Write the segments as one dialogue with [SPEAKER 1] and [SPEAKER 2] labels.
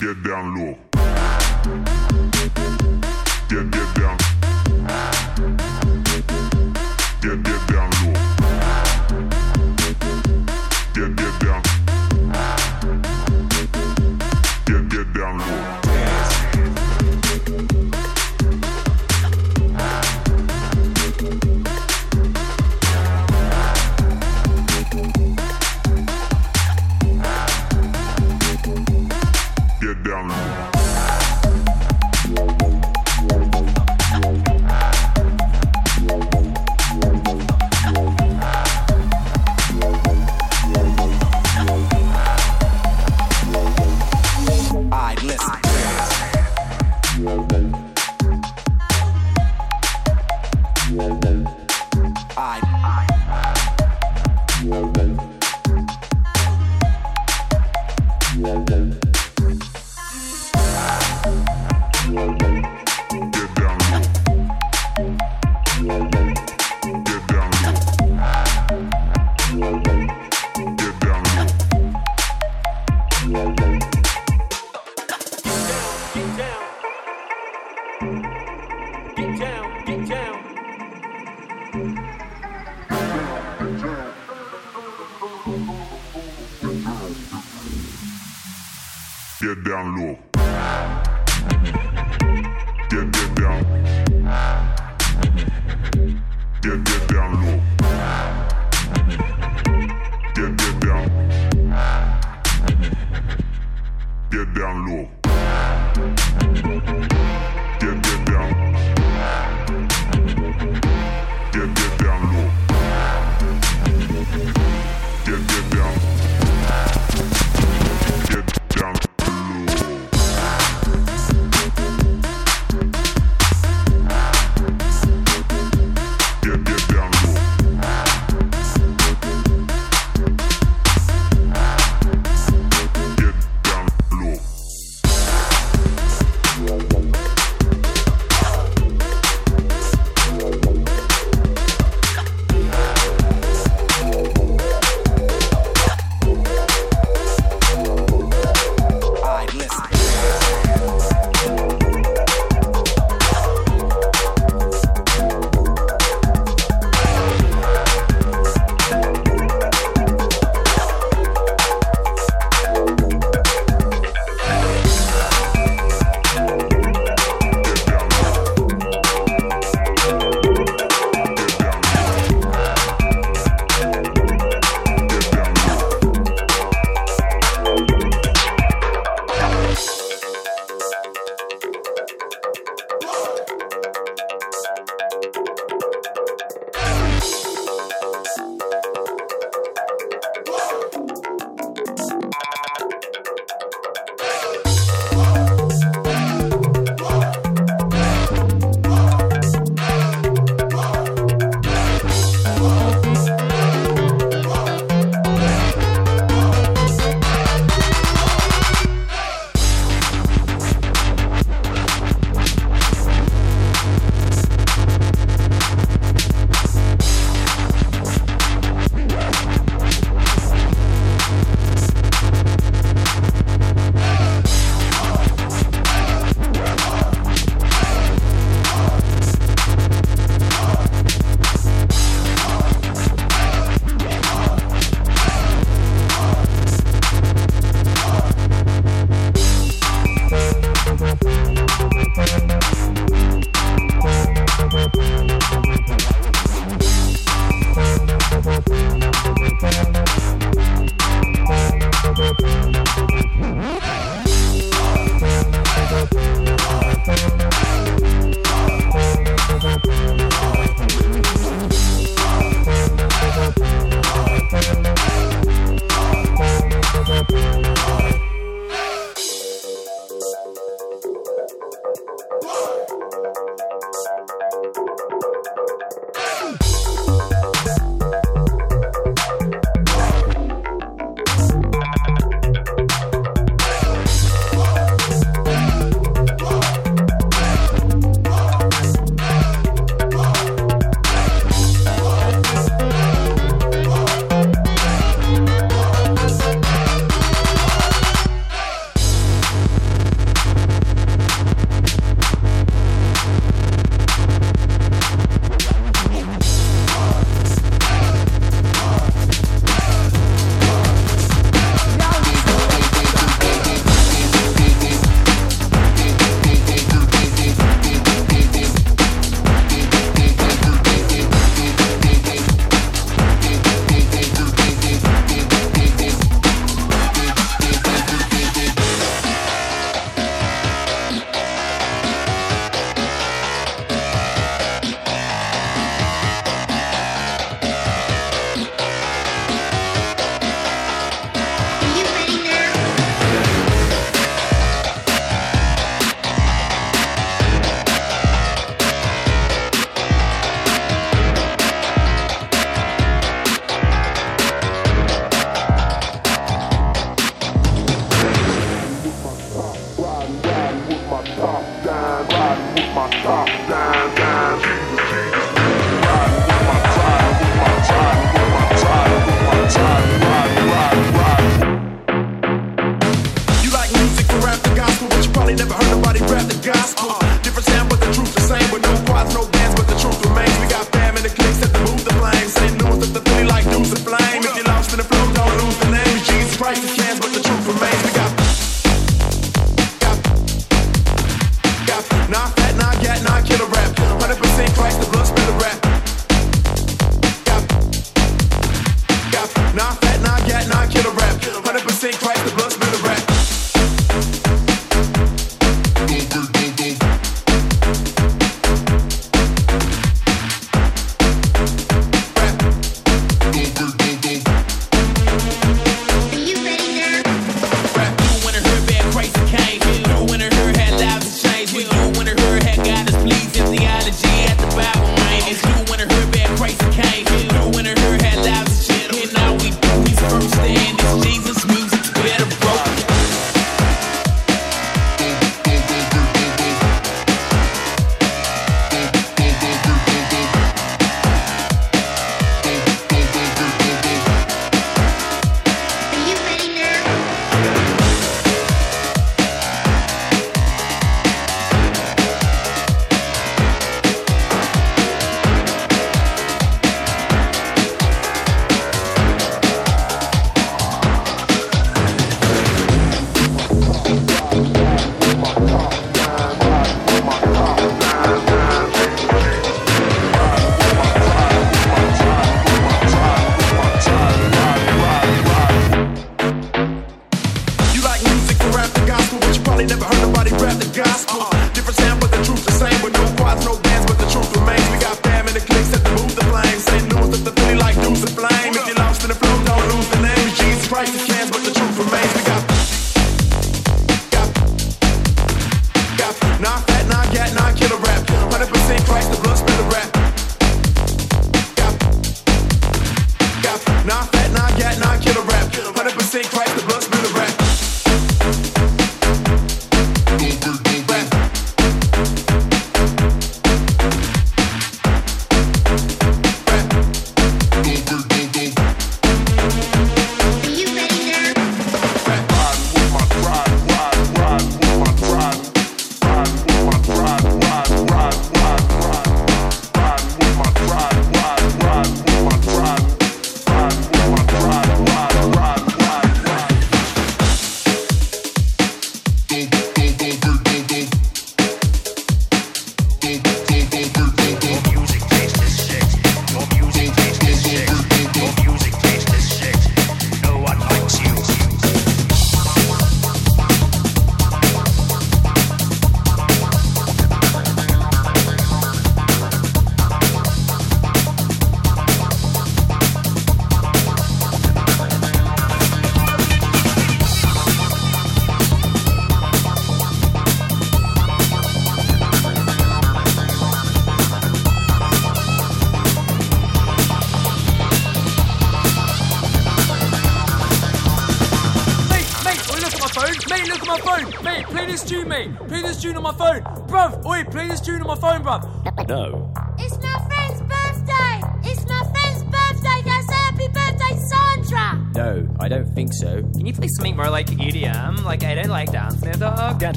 [SPEAKER 1] Get down low. Get, get down. Get, get down low. Get, get down. Get, get down low.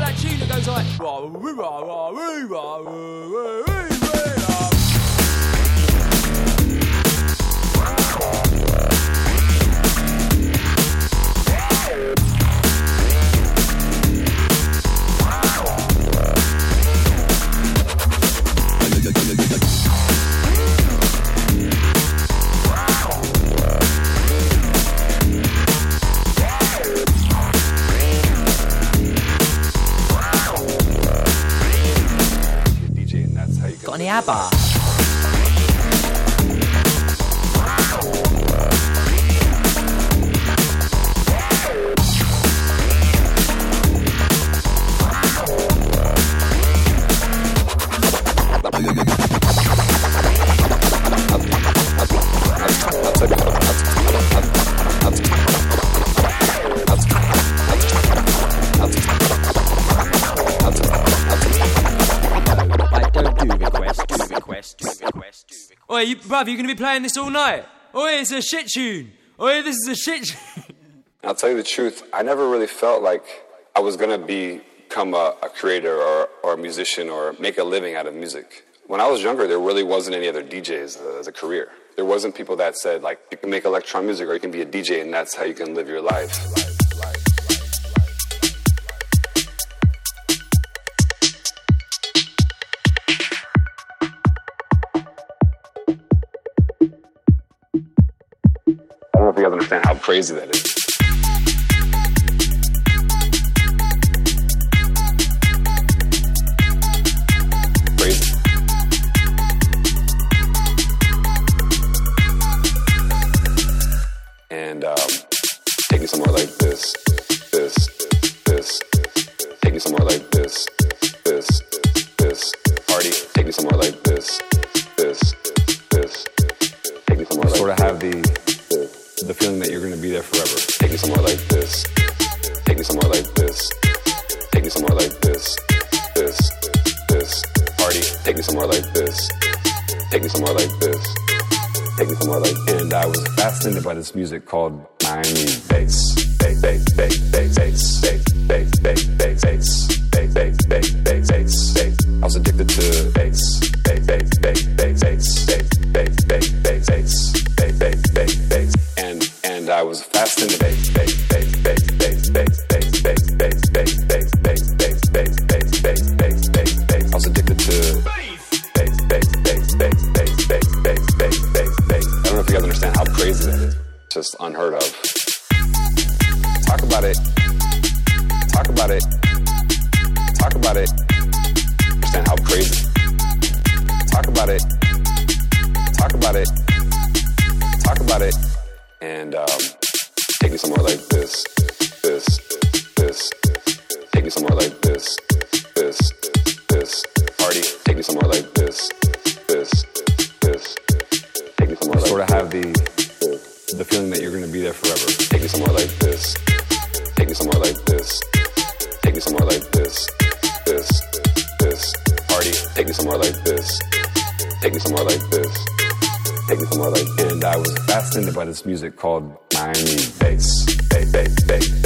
[SPEAKER 2] That tune that goes like. Abba. Oi, you, bruv, you gonna be playing this all night? Oi, it's a shit tune. Oi, this is a shit tune.
[SPEAKER 3] I'll tell you the truth, I never really felt like I was gonna become a, a creator or, or a musician or make a living out of music. When I was younger, there really wasn't any other DJs as a career. There wasn't people that said like you can make electron music or you can be a DJ and that's how you can live your life. Understand how crazy that is. Fascinated by this music called Miami bass. Bass, bass, bass, Just unheard of. Talk about it. Talk about it. Talk about it. Understand how crazy. Talk about it. Talk about it. Talk about it. And um, take me somewhere like this, this, this. Take me somewhere like this, this, this. Party. Take me somewhere like this, this, this. Take me somewhere like sort of have the feeling that you're going to be there forever. Take me somewhere like this. Take me somewhere like this. Take me somewhere like this, this, this. Party. Take me somewhere like this. Take me somewhere like this. Take me somewhere like. This. And I was fascinated by this music called Miami bass. Bass, bass, bass,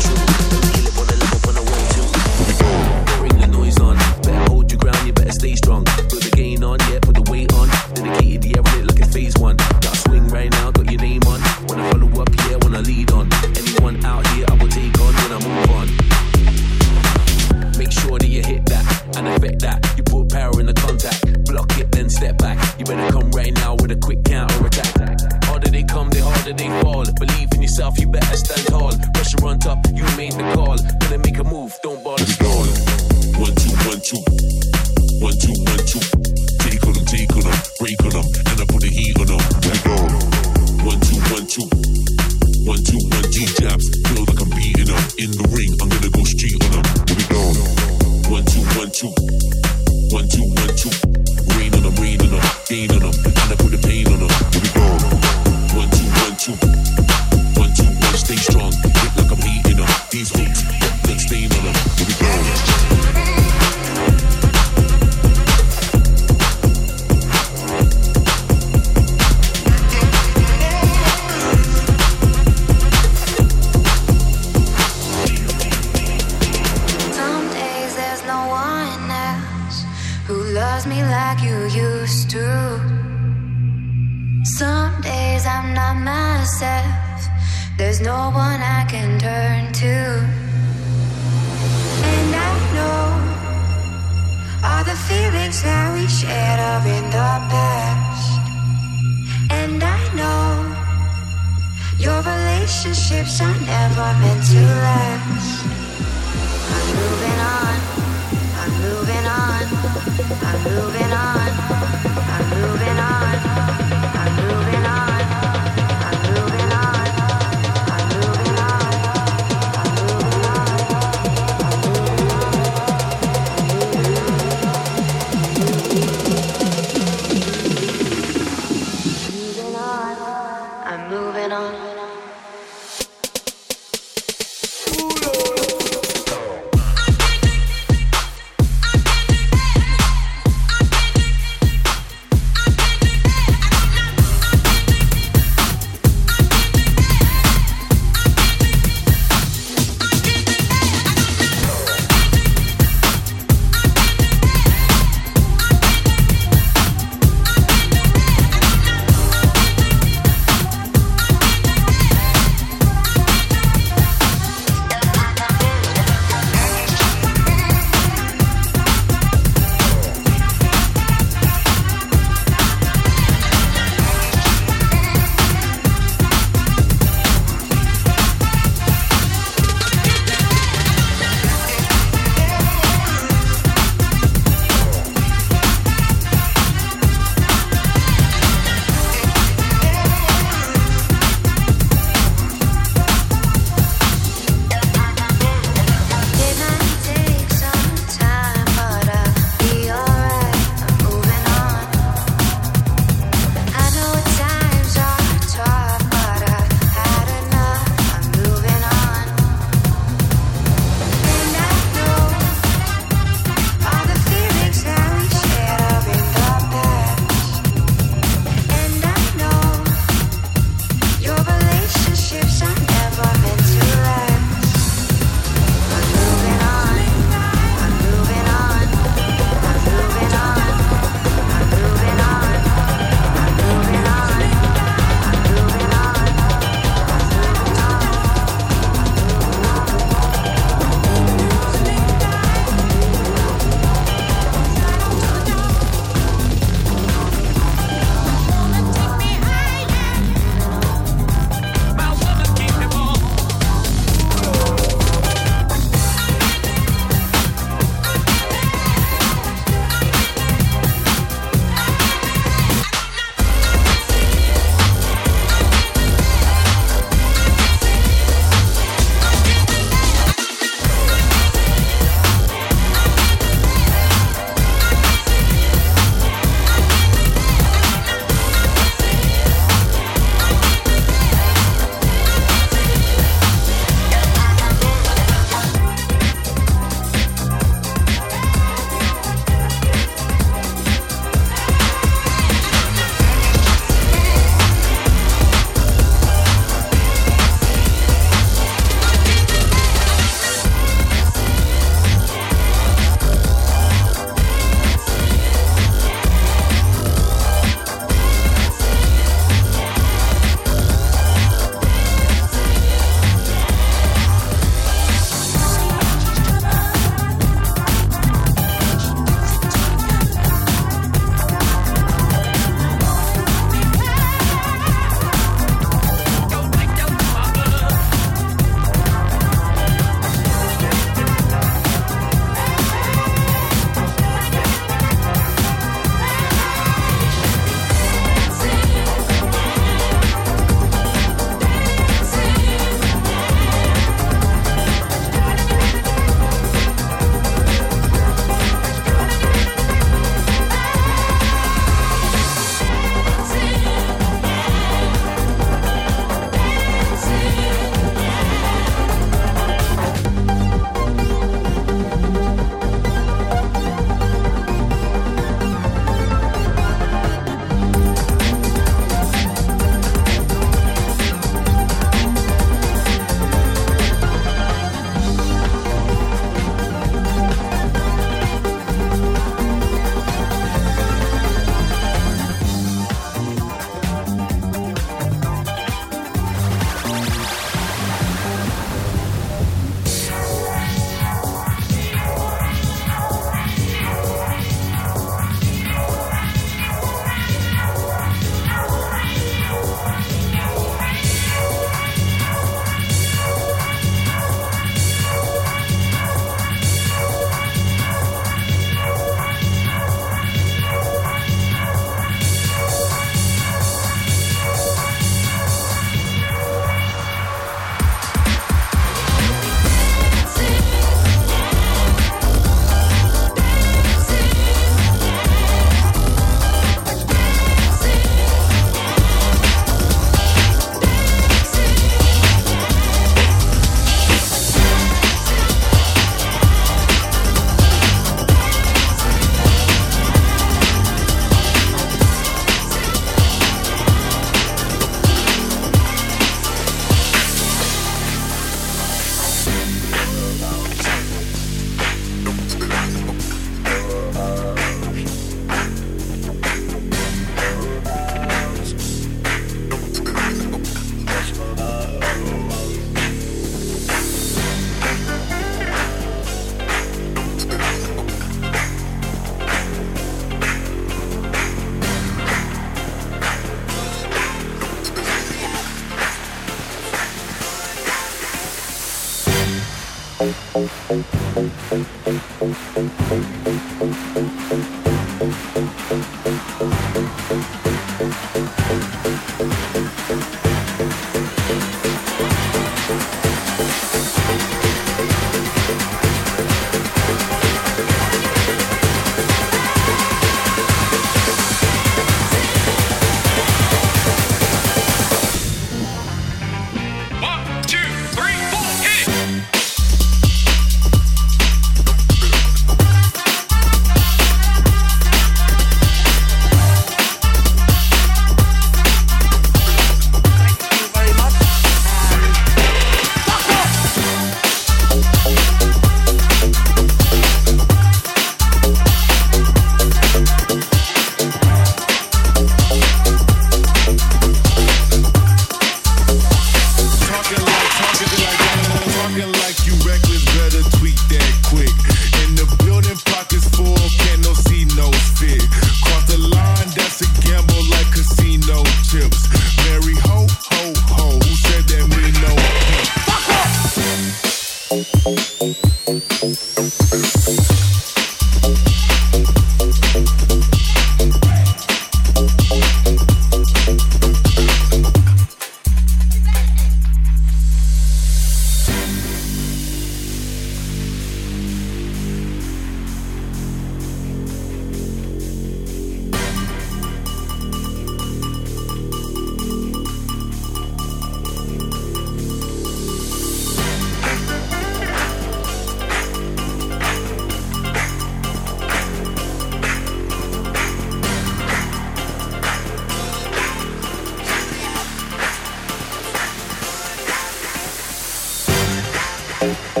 [SPEAKER 4] Thank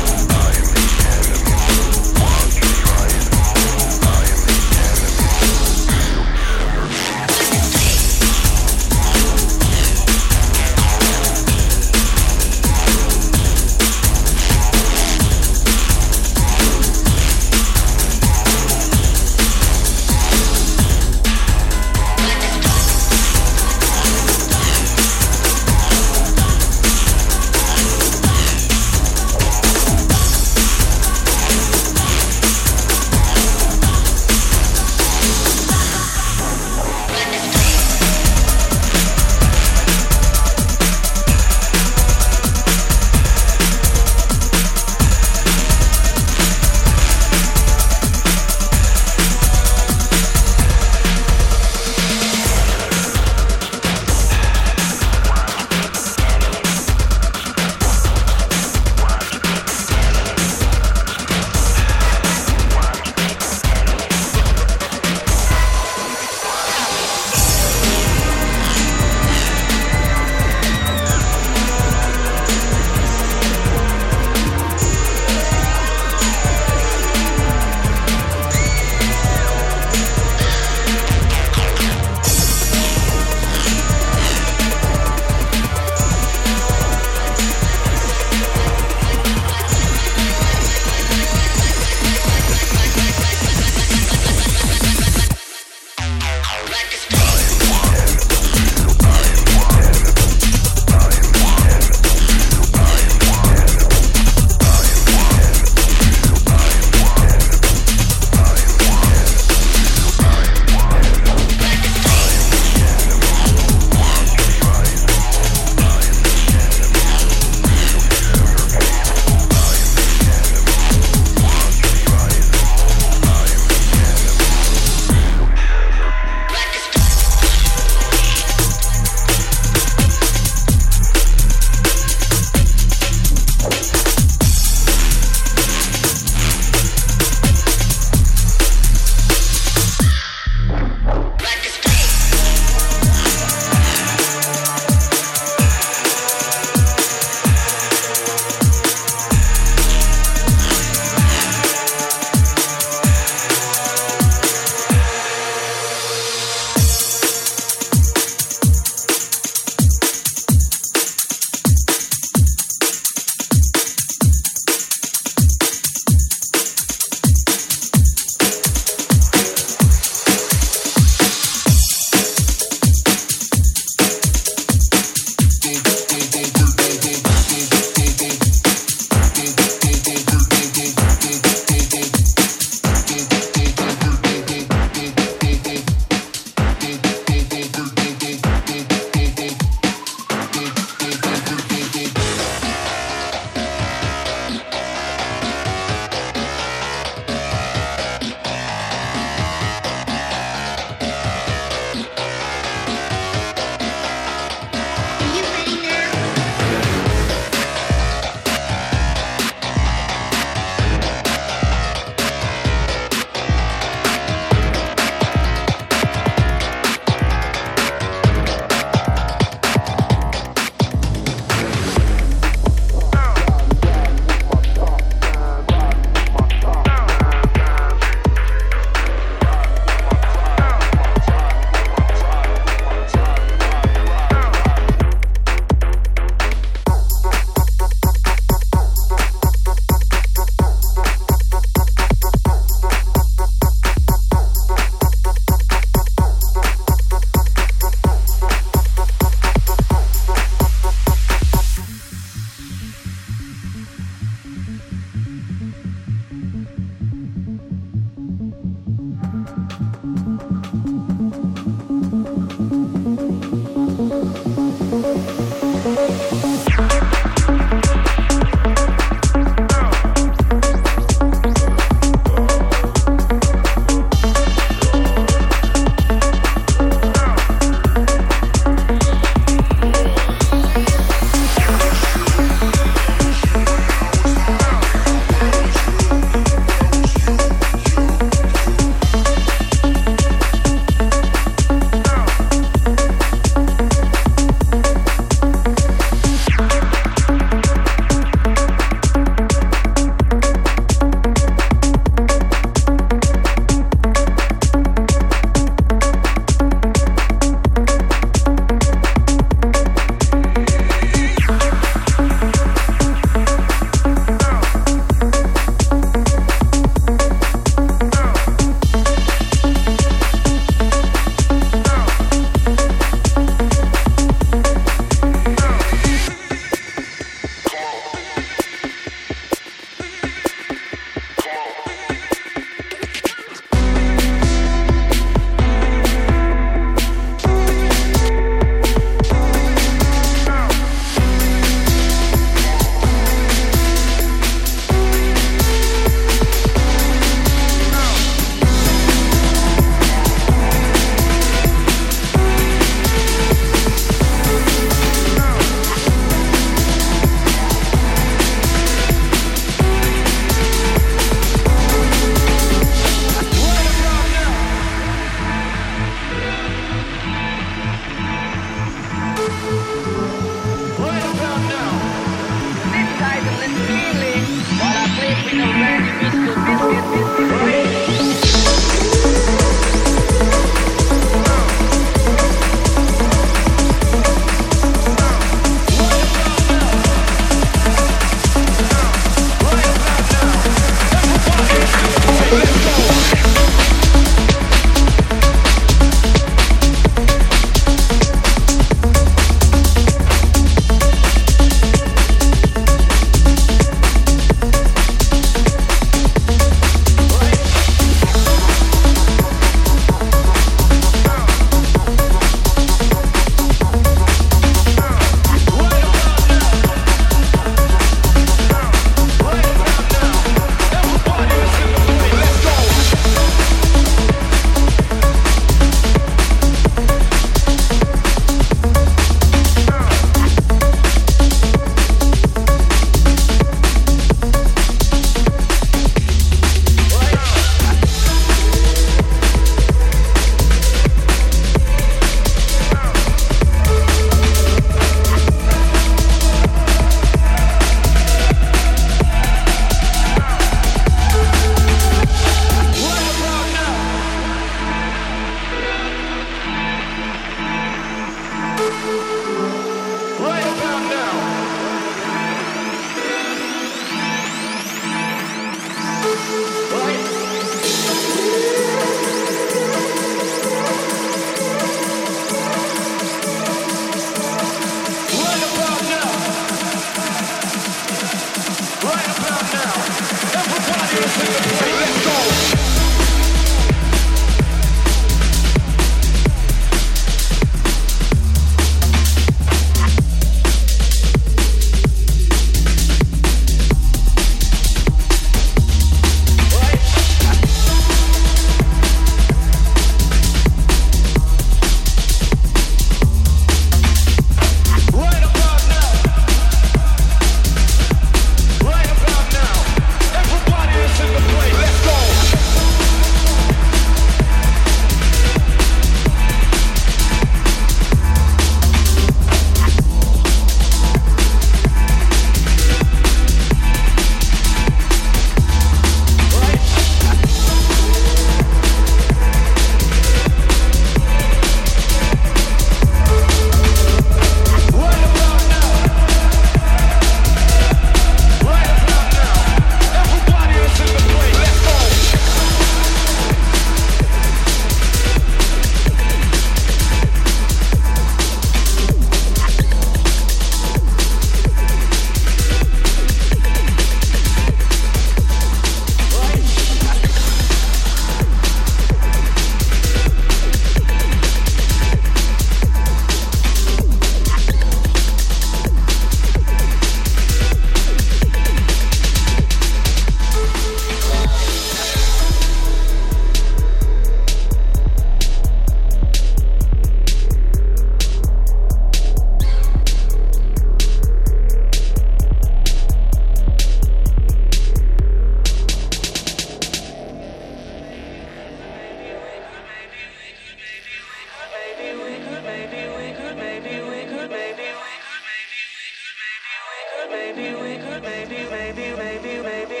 [SPEAKER 5] Maybe maybe, maybe, maybe, maybe,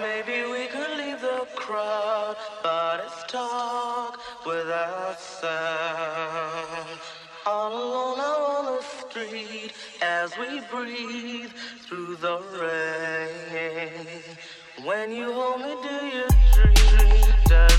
[SPEAKER 5] maybe, we could leave the crowd, but it's talk without sound. All alone out on the street as we breathe through the rain. When you hold me, do you dream?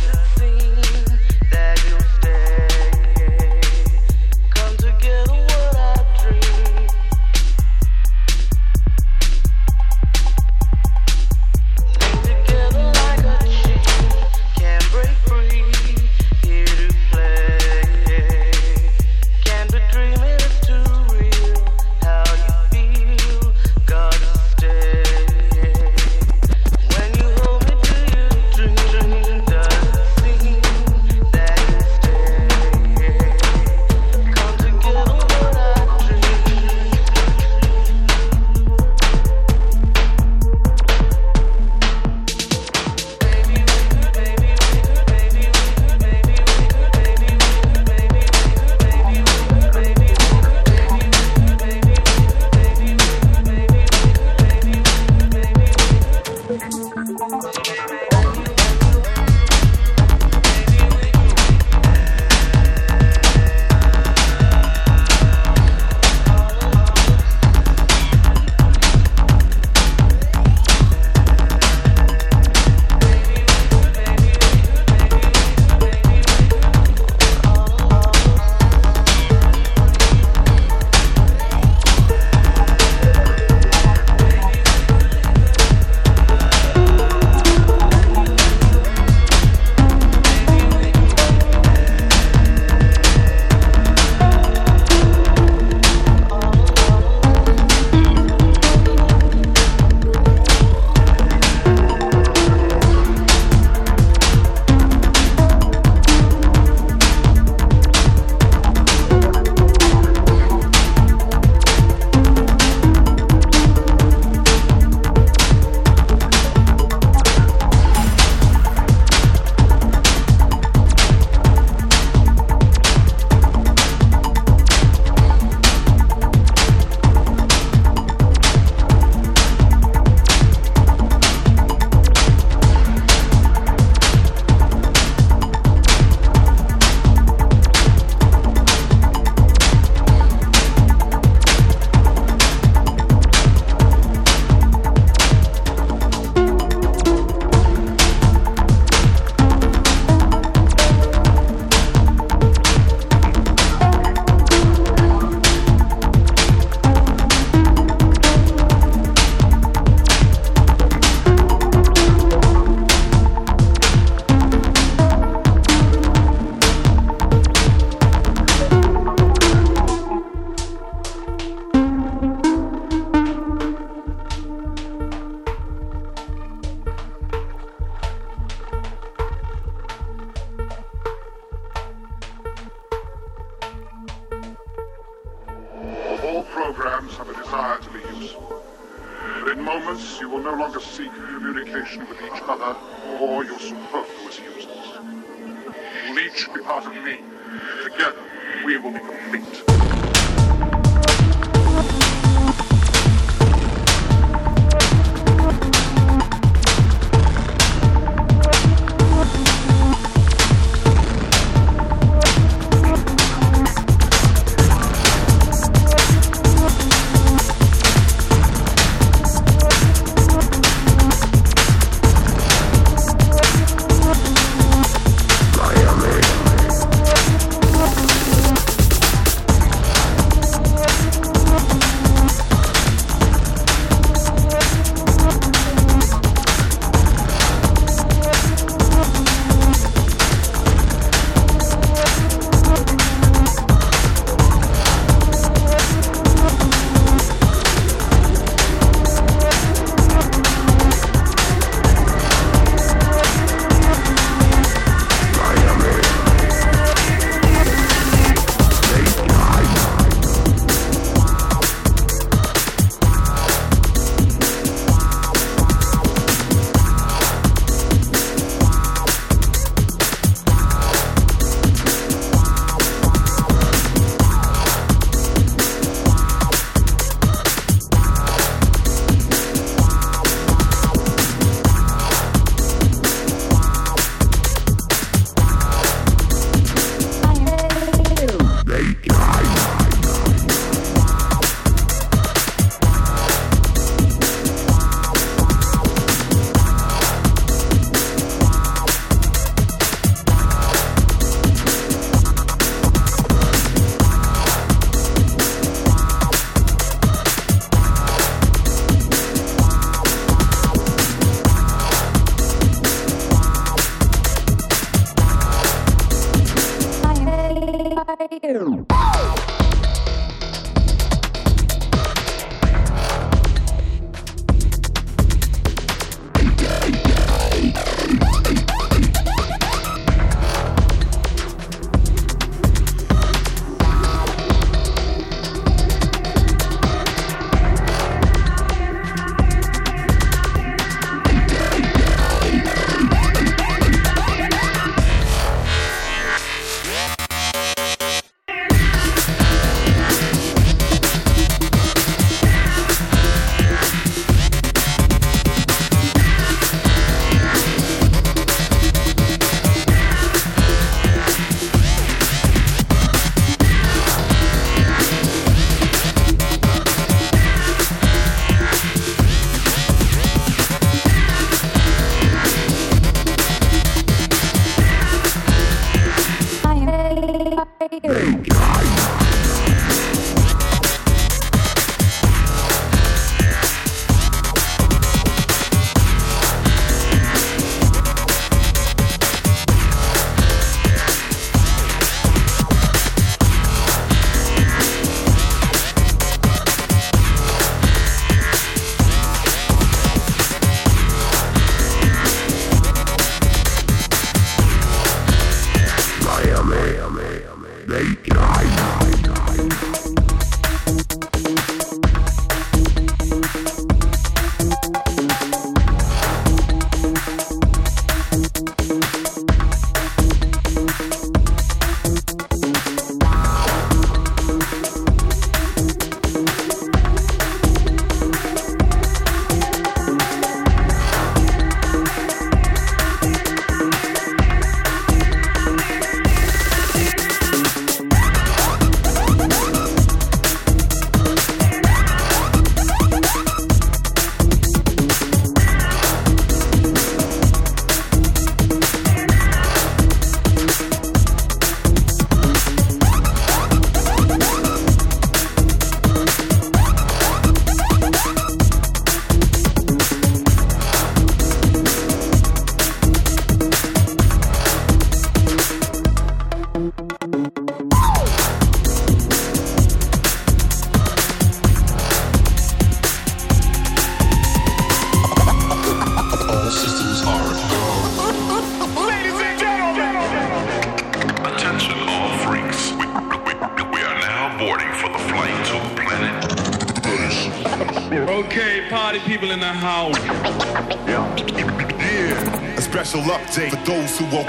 [SPEAKER 4] For those who woke